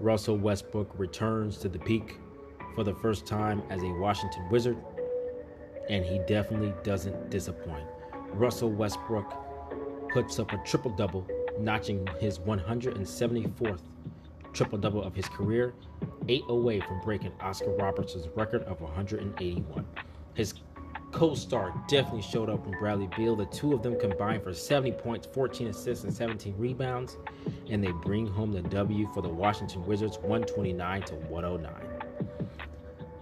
Russell Westbrook returns to the Peake for the first time as a Washington Wizard, and he definitely doesn't disappoint. Russell Westbrook puts up a triple double, notching his 174th triple double of his career, eight away from breaking Oscar Robertson's record of 181. His co star definitely showed up in Bradley Beal. The two of them combined for 70 points, 14 assists, and 17 rebounds, and they bring home the W for the Washington Wizards 129 to 109.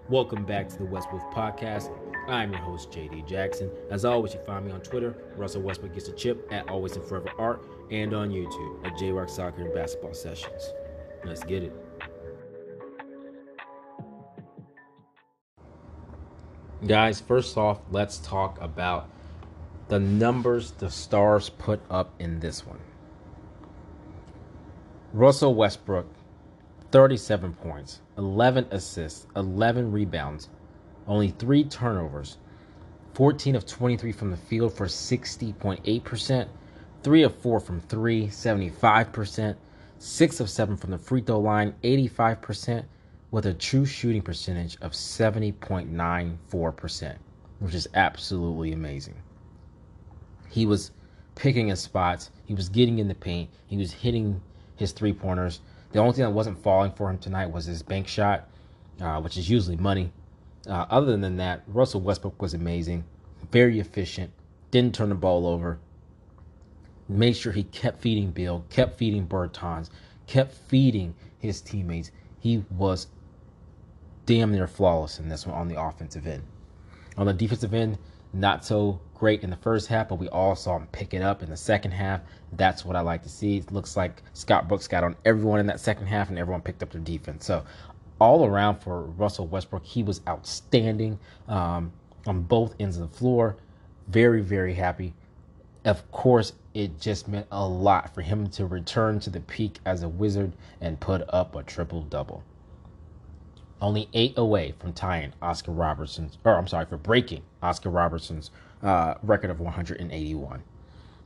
Welcome back to the West Wolf Podcast. I'm your host, JD Jackson. As always, you find me on Twitter, Russell Westbrook gets a chip at Always and Forever Art, and on YouTube at J Rock Soccer and Basketball Sessions. Let's get it. Guys, first off, let's talk about the numbers the Stars put up in this one. Russell Westbrook, 37 points, 11 assists, 11 rebounds, only three turnovers, 14 of 23 from the field for 60.8%, 3 of 4 from 3, 75%, 6 of 7 from the free throw line, 85%, with a true shooting percentage of 70.94%, which is absolutely amazing. He was picking his spots, he was getting in the paint, he was hitting his three pointers. The only thing that wasn't falling for him tonight was his bank shot, uh, which is usually money. Uh, other than that, Russell Westbrook was amazing, very efficient, didn't turn the ball over, made sure he kept feeding Beal, kept feeding Bertans, kept feeding his teammates. He was damn near flawless in this one on the offensive end. On the defensive end, not so great in the first half, but we all saw him pick it up in the second half. That's what I like to see. It looks like Scott Brooks got on everyone in that second half, and everyone picked up their defense. So, all around for Russell Westbrook, he was outstanding um, on both ends of the floor. Very, very happy. Of course, it just meant a lot for him to return to the Peake as a Wizard and put up a triple double. Only eight away from tying Oscar Robertson's, or I'm sorry, for breaking Oscar Robertson's uh, record of 181.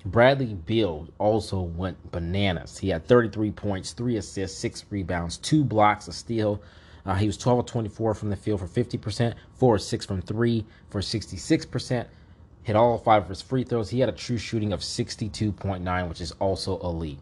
Bradley Beal also went bananas. He had 33 points, three assists, six rebounds, two blocks, a steal. Uh, he was 12 of 24 from the field for 50%, four or six from three for 66% hit all five of his free throws. He had a true shooting of 62.9, which is also elite.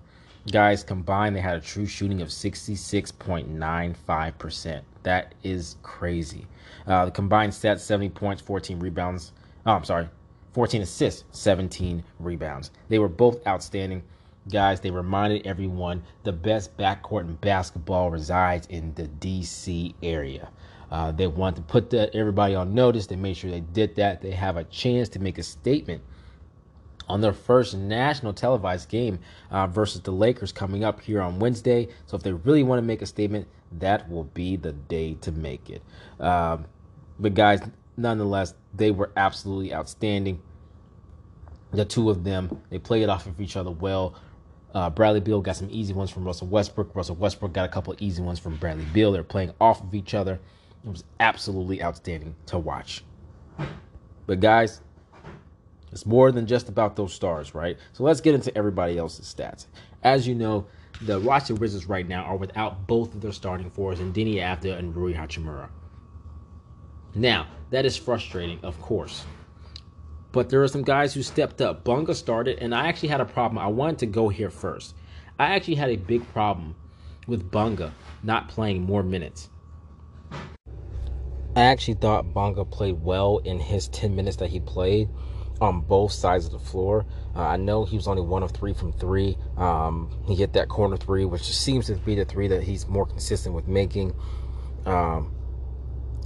Guys, combined, they had a true shooting of 66.95%. That is crazy. Uh, the combined stats 70 points, 14 rebounds. Oh, I'm sorry, 14 assists, 17 rebounds. They were both outstanding. Guys, they reminded everyone the best backcourt in basketball resides in the DC area. Uh, they want to put everybody on notice. They made sure they did that. They have a chance to make a statement on their first national televised game uh, versus the Lakers coming up here on Wednesday. So if they really want to make a statement, that will be the day to make it. Um, but guys, nonetheless, they were absolutely outstanding. The two of them, they played off of each other well. Uh, Bradley Beal got some easy ones from Russell Westbrook. Russell Westbrook got a couple easy ones from Bradley Beal. They're playing off of each other. It was absolutely outstanding to watch. But guys, it's more than just about those stars, right? So let's get into everybody else's stats. As you know, the Washington Wizards right now are without both of their starting fours in Deni Avdija and Rui Hachimura. Now, that is frustrating, of course. But there are some guys who stepped up. Bonga started, and I actually had a problem. I wanted to go here first. I actually had a big problem with Bonga not playing more minutes. I actually thought Bonga played well in his 10 minutes that he played on both sides of the floor. Uh, I know he was only one of three from three. Um, he hit that corner three, which seems to be the three that he's more consistent with making. Um,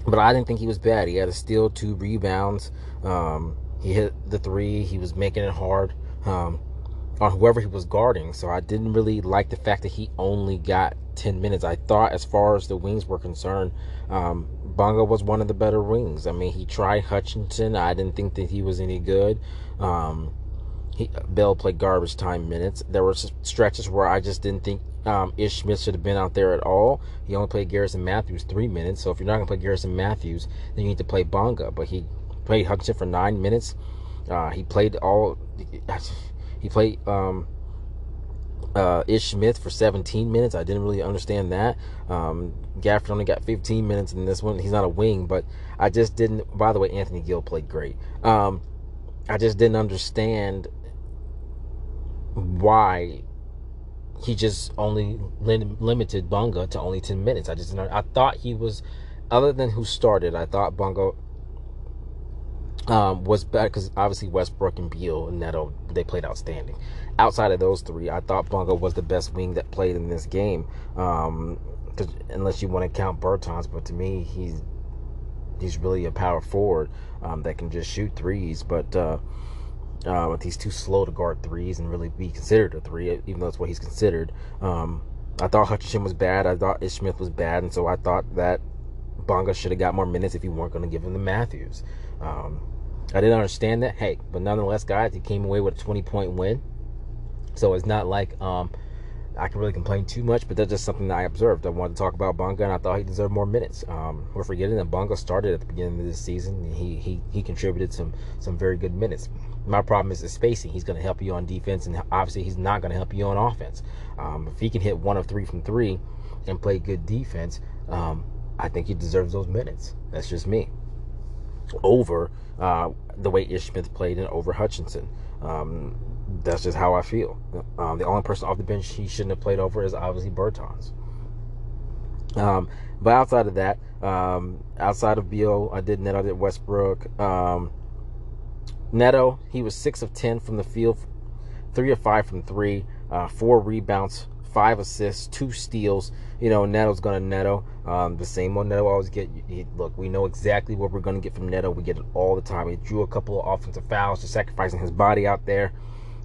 but I didn't think he was bad. He had a steal, two rebounds. Um, he hit the three. He was making it hard um, on whoever he was guarding. So I didn't really like the fact that he only got 10 minutes. I thought, as far as the wings were concerned, um, Bonga was one of the better wings. I mean, he tried Hutchison. I didn't think that he was any good. Um, he, Bell played garbage time minutes. There were stretches where I just didn't think um, Ish Smith should have been out there at all. He only played Garrison Matthews three minutes. So if you're not going to play Garrison Matthews, then you need to play Bonga. But he played Hutchison for nine minutes. Uh, he played all. He played um, uh, Ish Smith for 17 minutes. I didn't really understand that. Um, Gafford only got 15 minutes in this one. He's not a wing, but I just didn't. By the way, Anthony Gill played great. Um, I just didn't understand why he just only lim- limited Bonga to only 10 minutes. I just I thought he was, other than who started, I thought Bonga um, was better because obviously Westbrook and Beal and Neto they played outstanding. Outside of those three, I thought Bonga was the best wing that played in this game. Um, unless you want to count Bertans, but to me he's he's really a power forward um, that can just shoot threes. But uh, uh, he's too slow to guard threes and really be considered a three, even though that's what he's considered. Um, I thought Hutchison was bad. I thought Ish Smith was bad, and so I thought that Bonga should have got more minutes if you weren't going to give him the Matthews. Um, I didn't understand that. Hey, but nonetheless, guys, he came away with a 20 point win. So it's not like um, I can really complain too much, but that's just something that I observed. I wanted to talk about Bonga, and I thought he deserved more minutes. Um, we're forgetting that Bonga started at the beginning of this season. He he he contributed some some very good minutes. My problem is the spacing. He's going to help you on defense, and obviously he's not going to help you on offense. Um, if he can hit one of three from three and play good defense, um, I think he deserves those minutes. That's just me. Over uh, the way Ish Smith played and over Hutchison. Um, that's just how I feel. Um, the only person off the bench he shouldn't have played over is obviously Bertans. Um, but outside of that, um, outside of Beal, I did Neto, I did Westbrook. Um, Neto, he was six of ten from the field, three of five from three, uh, four rebounds, five assists, two steals. You know, Neto's gonna Neto. Um, the same one Neto always get. He, look, we know exactly what we're gonna get from Neto. We get it all the time. He drew a couple of offensive fouls, just sacrificing his body out there.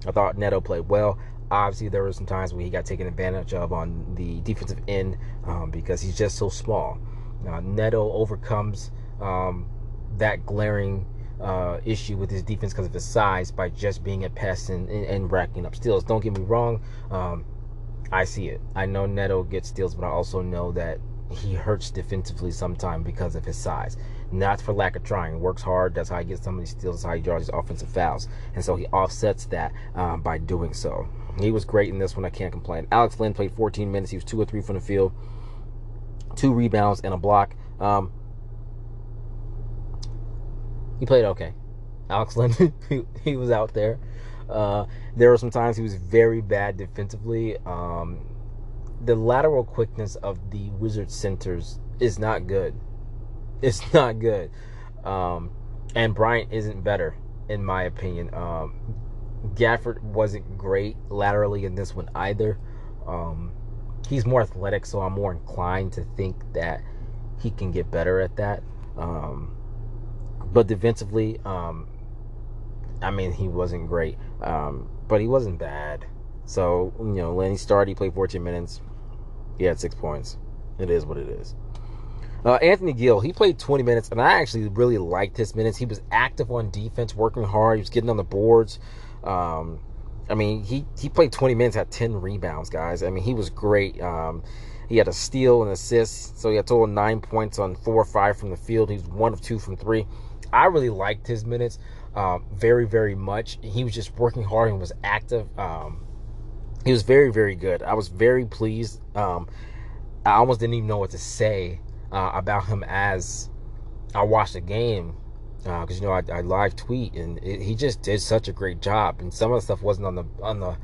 I thought Neto played well. Obviously, there were some times when he got taken advantage of on the defensive end um, because he's just so small. Now, Neto overcomes um, that glaring uh, issue with his defense because of his size by just being a pest and, and, and, racking up steals. Don't get me wrong. Um, I see it. I know Neto gets steals, but I also know that he hurts defensively sometimes because of his size. Not for lack of trying. Works hard. That's how he gets some of these steals. That's how he draws these offensive fouls. And so he offsets that um, by doing so. He was great in this one. I can't complain. Alex Len played 14 minutes. He was two or three from the field, two rebounds and a block. Um, he played okay. Alex Len, he, he was out there. Uh, there were some times he was very bad defensively. Um, the lateral quickness of the Wizard centers is not good. It's not good. Um, and Bryant isn't better, in my opinion. Um, Gafford wasn't great laterally in this one either. Um, he's more athletic, so I'm more inclined to think that he can get better at that. Um, but defensively, um, I mean, he wasn't great, um, but he wasn't bad. So, you know, Lenny started, he played 14 minutes. He had six points. It is what it is. Uh, Anthony Gill, he played 20 minutes, and I actually really liked his minutes. He was active on defense, working hard. He was getting on the boards. Um, I mean, he, he played 20 minutes, had 10 rebounds, guys. I mean, he was great. Um, he had a steal and assist, so he had total nine points on four or five from the field. He's one of two from three. I really liked his minutes um, very, very much. He was just working hard and was active. Um, he was very, very good. I was very pleased. Um, I almost didn't even know what to say uh, about him as I watched the game because uh, you know I, I, live tweet and it, he just did such a great job. And some of the stuff wasn't on the on the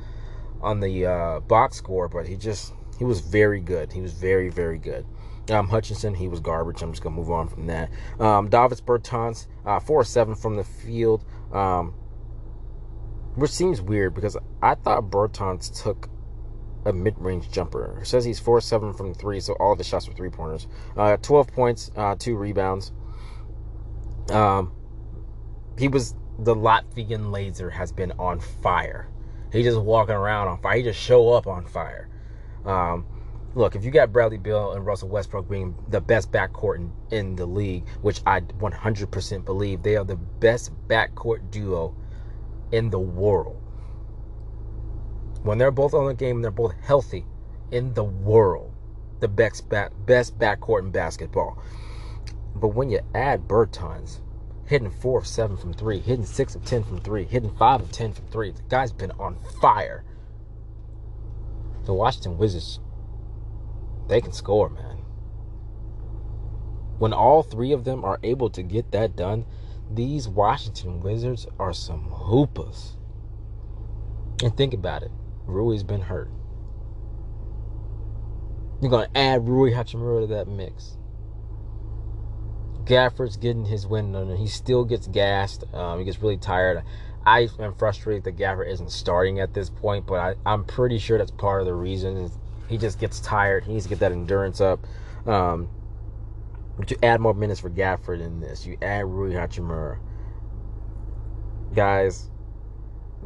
on the uh, box score, but he just he was very good. He was very, very good. Um, Hutchison, he was garbage. I'm just gonna move on from that. Um, Davis Bertans, uh, four seven from the field, um, which seems weird because I thought Bertans took a mid-range jumper. It says he's four seven from three, so all of his shots were three pointers. Uh, Twelve points, uh, two rebounds. Um, he was the Latvian laser has been on fire. He just walking around on fire. He just show up on fire. Um, look, if you got Bradley Beal and Russell Westbrook being the best backcourt in, in the league, which I 100% believe they are the best backcourt duo in the world. When they're both on the game and they're both healthy in the world, the best back, best backcourt in basketball. But when you add Bertans, hitting four of seven from three, hitting six of ten from three, hitting five of ten from three, the guy's been on fire the Washington Wizards, they can score, man. When all three of them are able to get that done, these Washington Wizards are some hoopers. And think about it. Rui's been hurt. You're going to add Rui Hachimura to that mix. Gafford's getting his win and he still gets gassed. Um, he gets really tired. I am frustrated that Gafford isn't starting at this point, but I, I'm pretty sure that's part of the reason. He just gets tired. He needs to get that endurance up. Um, but you add more minutes for Gafford in this. You add Rui Hachimura. Guys,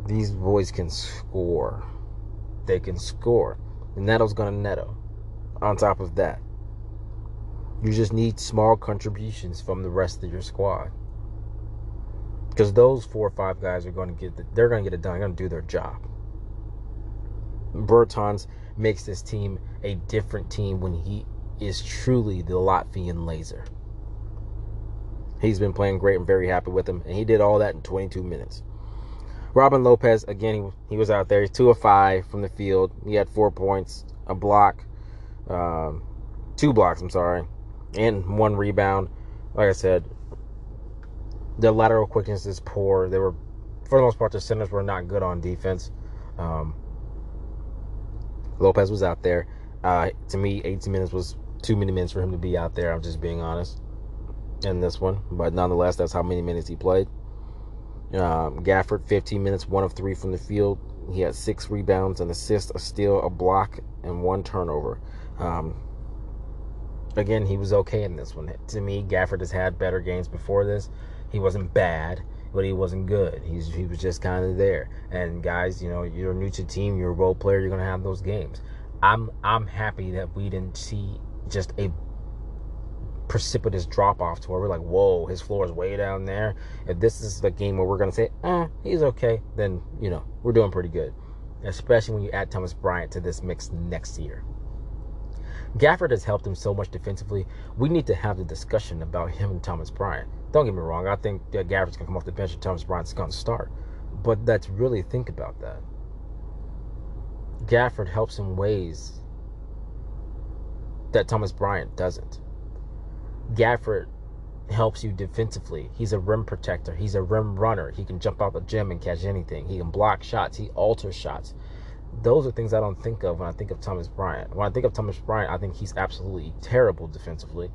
these boys can score. They can score. Neto's going to Neto. On top of that, you just need small contributions from the rest of your squad. Because those four or five guys are going to get, the, they're going to get it done. They're going to do their job. Bertans makes this team a different team when he is truly the Latvian laser. He's been playing great. I'm very happy with him. And he did all that in 22 minutes. Robin Lopez, again, he, he was out there. He's 2 of 5 from the field. He had four points, a block, um, two blocks, I'm sorry, and one rebound. Like I said, the lateral quickness is poor. They were, for the most part, the centers were not good on defense. Um, Lopez was out there. Uh, to me, 18 minutes was too many minutes for him to be out there. I'm just being honest in this one. But nonetheless, that's how many minutes he played. Um, Gafford, 15 minutes, one of three from the field. He had six rebounds, an assist, a steal, a block, and one turnover. Um, again, he was okay in this one. To me, Gafford has had better games before this. He wasn't bad, but he wasn't good. He's he was just kind of there. And guys, you know, you're new to the team, you're a role player, you're gonna have those games. I'm I'm happy that we didn't see just a precipitous drop off to where we're like, whoa, his floor is way down there. If this is the game where we're gonna say, eh, he's okay, then you know we're doing pretty good. Especially when you add Thomas Bryant to this mix next year. Gafford has helped him so much defensively. We need to have the discussion about him and Thomas Bryant. Don't get me wrong. I think that Gafford's gonna come off the bench and Thomas Bryant's gonna start. But let's really think about that. Gafford helps in ways that Thomas Bryant doesn't. Gafford helps you defensively. He's a rim protector. He's a rim runner. He can jump out the gym and catch anything. He can block shots. He alters shots those are things I don't think of when I think of Thomas Bryant. When I think of Thomas Bryant, I think he's absolutely terrible defensively.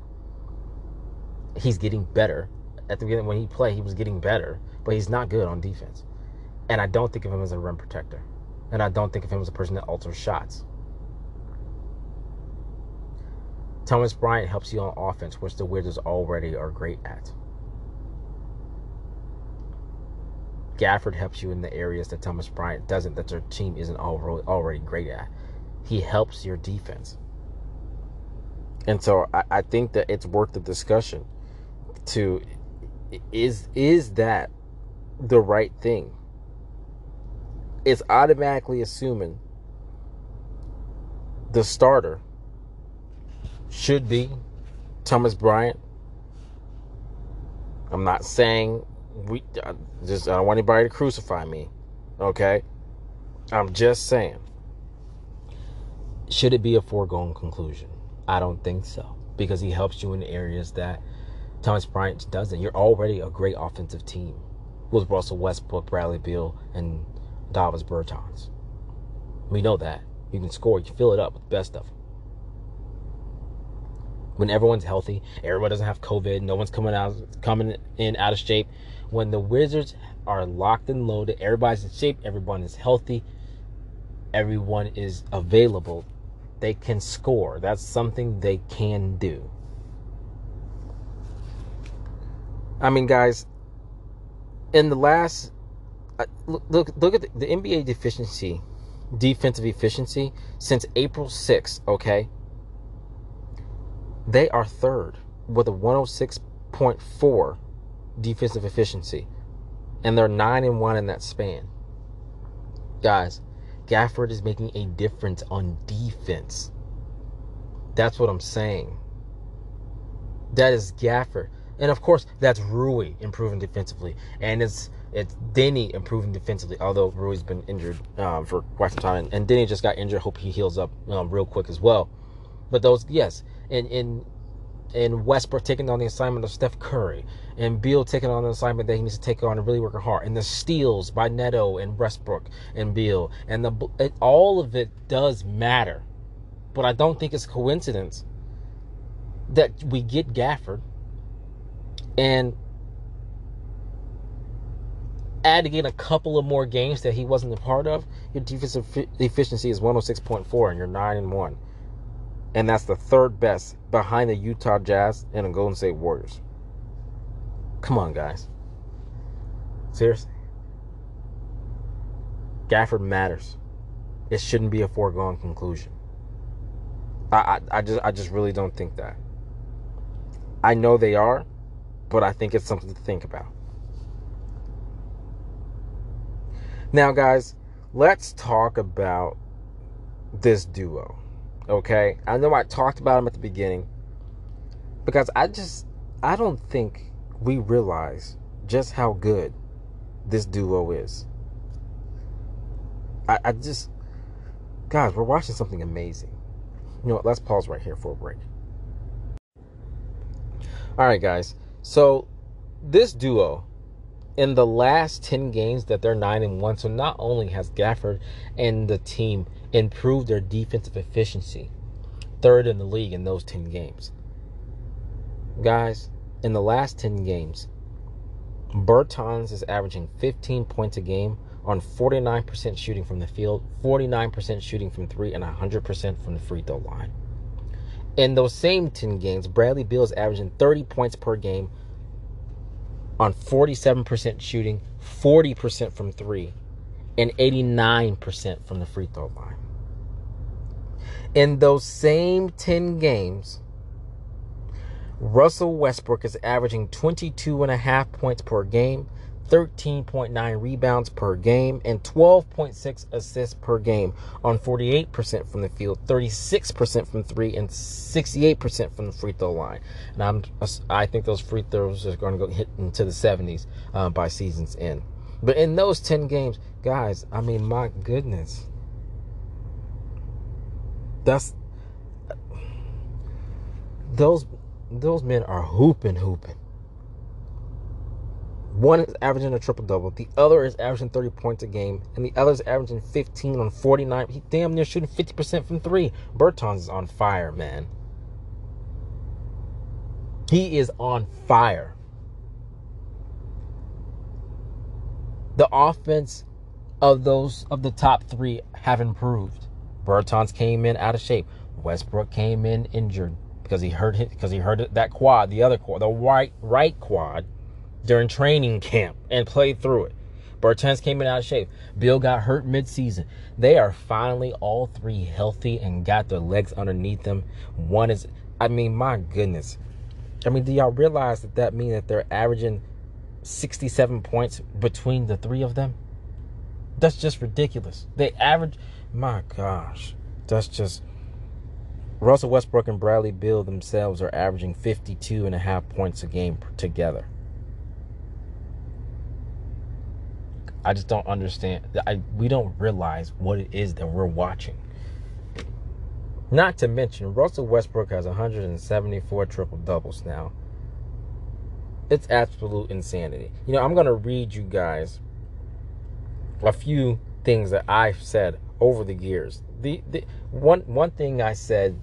He's getting better. At the beginning, when he played, he was getting better, but he's not good on defense. And I don't think of him as a rim protector. And I don't think of him as a person that alters shots. Thomas Bryant helps you on offense, which the Wizards already are great at. Gafford helps you in the areas that Thomas Bryant doesn't, that your team isn't already great at. He helps your defense. And so I, I think that it's worth the discussion to is is that the right thing? It's automatically assuming the starter should be Thomas Bryant. I'm not saying we I just I don't want anybody to crucify me. Okay? I'm just saying. Should it be a foregone conclusion? I don't think so. Because he helps you in areas that Thomas Bryant doesn't. You're already a great offensive team with Russell Westbrook, Bradley Beal, and Davis Bertans. We know that. You can score, you can fill it up with the best of them when everyone's healthy, everyone doesn't have COVID, no one's coming out coming in out of shape. When the Wizards are locked and loaded, everybody's in shape, everyone is healthy, everyone is available, they can score. That's something they can do. I mean, guys, in the last uh, look look at the, the NBA deficiency, defensive efficiency since April 6th, okay? They are third with a 106.4 defensive efficiency. And they're 9 and 1 in that span. Guys, Gafford is making a difference on defense. That's what I'm saying. That is Gafford. And of course, that's Rui improving defensively. And it's it's Deni improving defensively, although Rui's been injured um, for quite some time, and, and Deni just got injured. Hope he heals up um, real quick as well. But those, yes, and in and Westbrook taking on the assignment of Steph Curry, and Beal taking on the assignment that he needs to take on and really working hard, and the steals by Neto and Westbrook and Beal, and the it, all of it does matter. But I don't think it's coincidence that we get Gafford and adding in a couple of more games that he wasn't a part of, your defensive efficiency is 106.4 and you're 9 and 1. And that's the third best behind the Utah Jazz and the Golden State Warriors. Come on, guys. Seriously. Gafford matters. It shouldn't be a foregone conclusion. I, I, I just I just really don't think that. I know they are, but I think it's something to think about. Now, guys, let's talk about this duo. Okay? I know I talked about them at the beginning because I just, I don't think we realize just how good this duo is. I, I just, guys, we're watching something amazing. You know what? Let's pause right here for a break. All right, guys. So, this duo in the last 10 games that they're 9 and 1 so not only has Gafford and the team improved their defensive efficiency third in the league in those 10 games. Guys in the last 10 games Bertans is averaging 15 points a game on 49% shooting from the field 49% shooting from 3 and 100% from the free throw line. In those same 10 games Bradley Beal is averaging 30 points per game on 47% shooting, 40% from three, and 89% from the free throw line. In those same 10 games, Russell Westbrook is averaging 22 and a half points per game, 13.9 rebounds per game, and 12.6 assists per game on 48% from the field, 36% from three, and 68% from the free throw line. And I'm, I think those free throws are going to go hit into the 70s uh, by season's end. But in those 10 games, guys, I mean, my goodness. That's those those men are hooping, hooping. One is averaging a triple double. The other is averaging 30 points a game. And the other is averaging 15 on 49. He damn near shooting 50% from three. Bertans is on fire, man. He is on fire. The offense of those of the top three have improved. Bertans came in out of shape. Westbrook came in injured because he hurt because he hurt that quad, the other quad, the right right quad during training camp and played through it. Bertans came in out of shape. Beal got hurt midseason. They are finally all three healthy and got their legs underneath them. One is, I mean, my goodness. I mean, do y'all realize that that means that they're averaging 67 points between the three of them? That's just ridiculous. They average, my gosh, that's just. Russell Westbrook and Bradley Beal themselves are averaging 52 and a half points a game together. I just don't understand. I we don't realize what it is that we're watching. Not to mention, Russell Westbrook has 174 triple doubles now. It's absolute insanity. You know, I'm gonna read you guys a few things that I've said over the years. The, the one one thing I said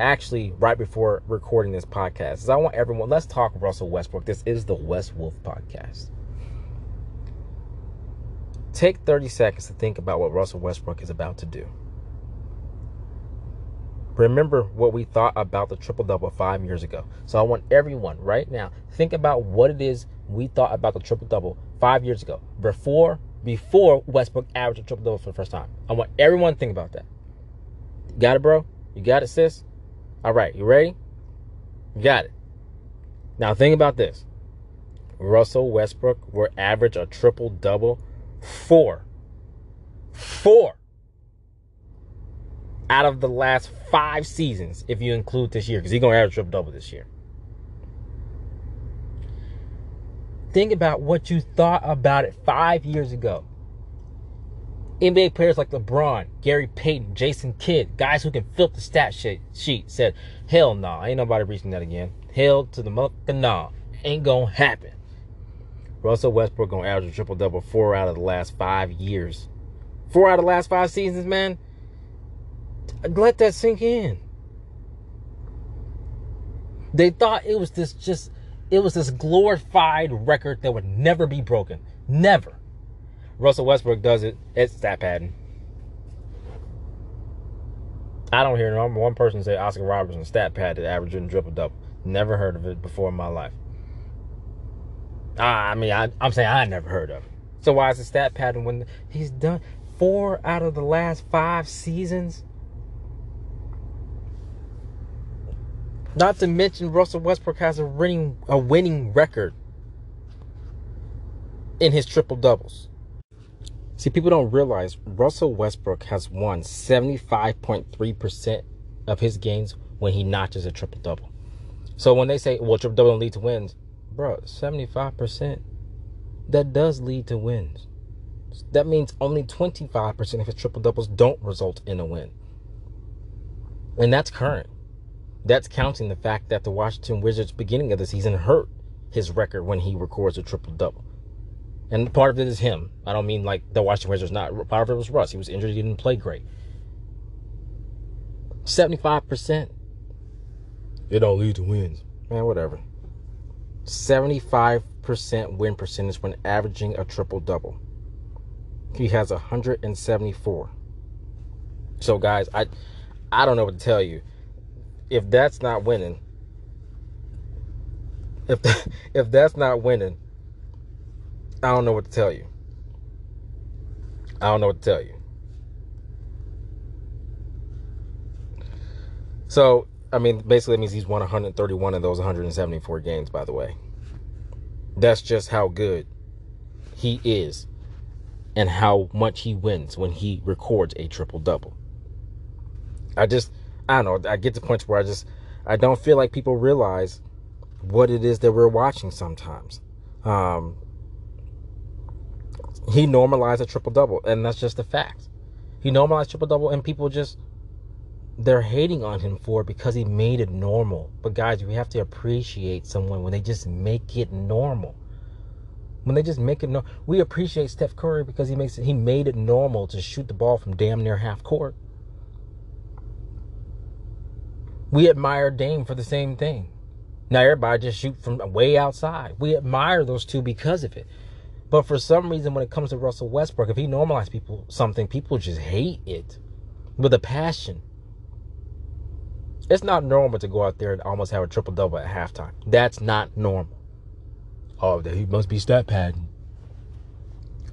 actually right before recording this podcast is I want everyone let's talk Russell Westbrook. This is the West Wolf podcast. Take 30 seconds to think about what Russell Westbrook is about to do. Remember what we thought about the triple double five years ago. So I want everyone right now think about what it is we thought about the triple double five years ago before before Westbrook averaged a triple double for the first time. I want everyone to think about that. You got it, bro? You got it, sis? All right, you ready? You got it. Now think about this. Russell Westbrook will average a triple double Four. Four. Out of the last five seasons, if you include this year, because he's going to average triple double this year. Think about what you thought about it five years ago. NBA players like LeBron, Gary Payton, Jason Kidd, guys who can fill the stat sheet, said, hell no, nah, ain't nobody reaching that again. Hell to the motherfucker nah. Ain't gonna happen. Russell Westbrook gonna average a triple double four out of the last five years. Four out of the last five seasons, man. Let that sink in. They thought it was this just it was this glorified record that would never be broken. Never. Russell Westbrook does it. It's stat padding. I don't hear one person say Oscar Robertson stat pad averaging triple double. Never heard of it before in my life. Ah, I mean, I, am saying I never heard of it. So why is the stat pattern when he's done four out of the last five seasons? Not to mention Russell Westbrook has a winning a winning record in his triple doubles. See, people don't realize Russell Westbrook has won 75.3% of his games when he notches a triple double. So when they say, well, triple double don't lead to wins, bro, 75%, that does lead to wins. That means only 25% of his triple doubles don't result in a win. And that's current. That's counting the fact that the Washington Wizards, beginning of the season, hurt his record when he records a triple double. And part of it is him. I don't mean like the Washington Wizards not. Part of it was Russ. He was injured. He didn't play great. 75%. It don't lead to wins. Man, whatever. 75% win percentage when averaging a triple double. He has 174. So guys, I I don't know what to tell you. If that's not winning, if if that's not winning, I don't know what to tell you. I don't know what to tell you. So, I mean, basically, it means he's won 131 of those 174 games, by the way. That's just how good he is and how much he wins when he records a triple double. I just, I don't know, I get to points where I just, I don't feel like people realize what it is that we're watching sometimes. Um, he normalized a triple double, and that's just a fact. He normalized triple double, and people just they're hating on him for because he made it normal. But guys, we have to appreciate someone when they just make it normal. When they just make it no, we appreciate Steph Curry because he makes it. He made it normal to shoot the ball from damn near half court. We admire Dame for the same thing. Now everybody just shoot from way outside. We admire those two because of it. But for some reason, when it comes to Russell Westbrook, if he normalizes people something, people just hate it with a passion. It's not normal to go out there and almost have a triple double at halftime. That's not normal. Oh, he must be stat padding.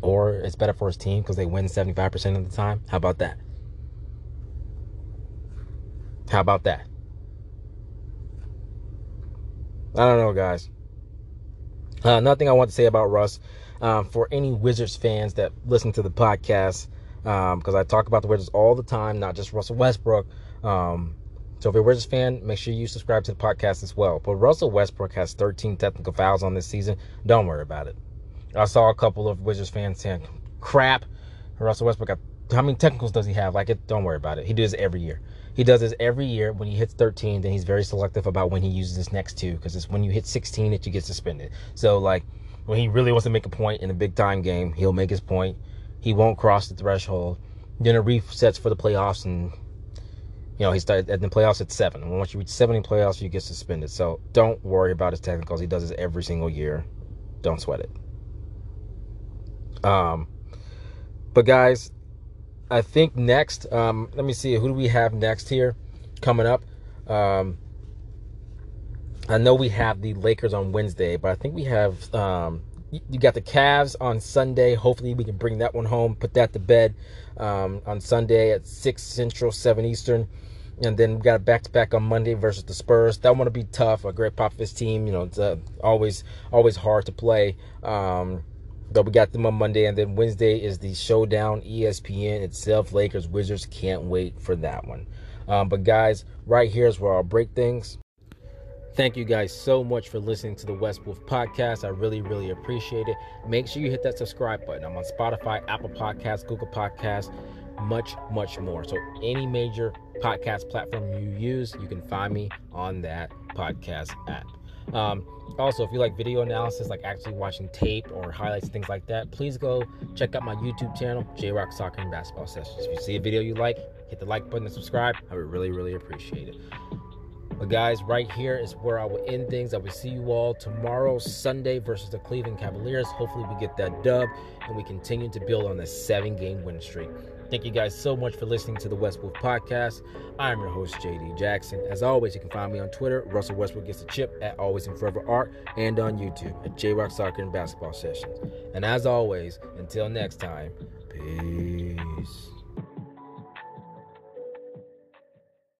Or it's better for his team because they win 75% of the time. How about that? How about that? I don't know, guys. Uh, nothing I want to say about Russ um, for any Wizards fans that listen to the podcast, because um, I talk about the Wizards all the time, not just Russell Westbrook. Um, so if you're a Wizards fan, make sure you subscribe to the podcast as well. But Russell Westbrook has 13 technical fouls on this season. Don't worry about it. I saw a couple of Wizards fans saying, "Crap, Russell Westbrook got how many technicals does he have? Like it, don't worry about it. He does it every year. He does this every year. When he hits 13, then he's very selective about when he uses his next two because it's when you hit 16 that you get suspended. So like when he really wants to make a point in a big time game, he'll make his point. He won't cross the threshold. Then it resets for the playoffs, and you know he started at the playoffs at seven. And once you reach seven in playoffs, you get suspended. So don't worry about his technicals. He does this every single year. Don't sweat it. Um, but guys, I think next, um, let me see, who do we have next here coming up? Um, I know we have the Lakers on Wednesday, but I think we have um, you got the Cavs on Sunday. Hopefully, we can bring that one home, put that to bed um, on Sunday at six Central, seven Eastern, and then we got a back to back on Monday versus the Spurs. That one to be tough. A Gregg Popovich team, you know, it's uh, always always hard to play. Um, but we got them on Monday, and then Wednesday is the showdown. ESPN itself, Lakers, Wizards. Can't wait for that one. Um, but guys, right here is where I'll break things. Thank you guys so much for listening to the West Wolf podcast. I really, really appreciate it. Make sure you hit that subscribe button. I'm on Spotify, Apple Podcasts, Google Podcasts, much, much more. So, any major podcast platform you use, you can find me on that podcast app. Um, also, if you like video analysis, like actually watching tape or highlights, things like that, please go check out my YouTube channel, J Rock Soccer and Basketball Sessions. If you see a video you like, hit the like button and subscribe. I would really, really appreciate it. But guys, right here is where I will end things. I will see you all tomorrow, Sunday, versus the Cleveland Cavaliers. Hopefully, we get that dub and we continue to build on this seven-game win streak. Thank you guys so much for listening to the West Wolf Podcast. I'm your host, JD Jackson. As always, you can find me on Twitter, Russell Westbrook Gets a Chip at Always and Forever Art, and on YouTube at J Rock Soccer and Basketball Sessions. And as always, until next time, peace.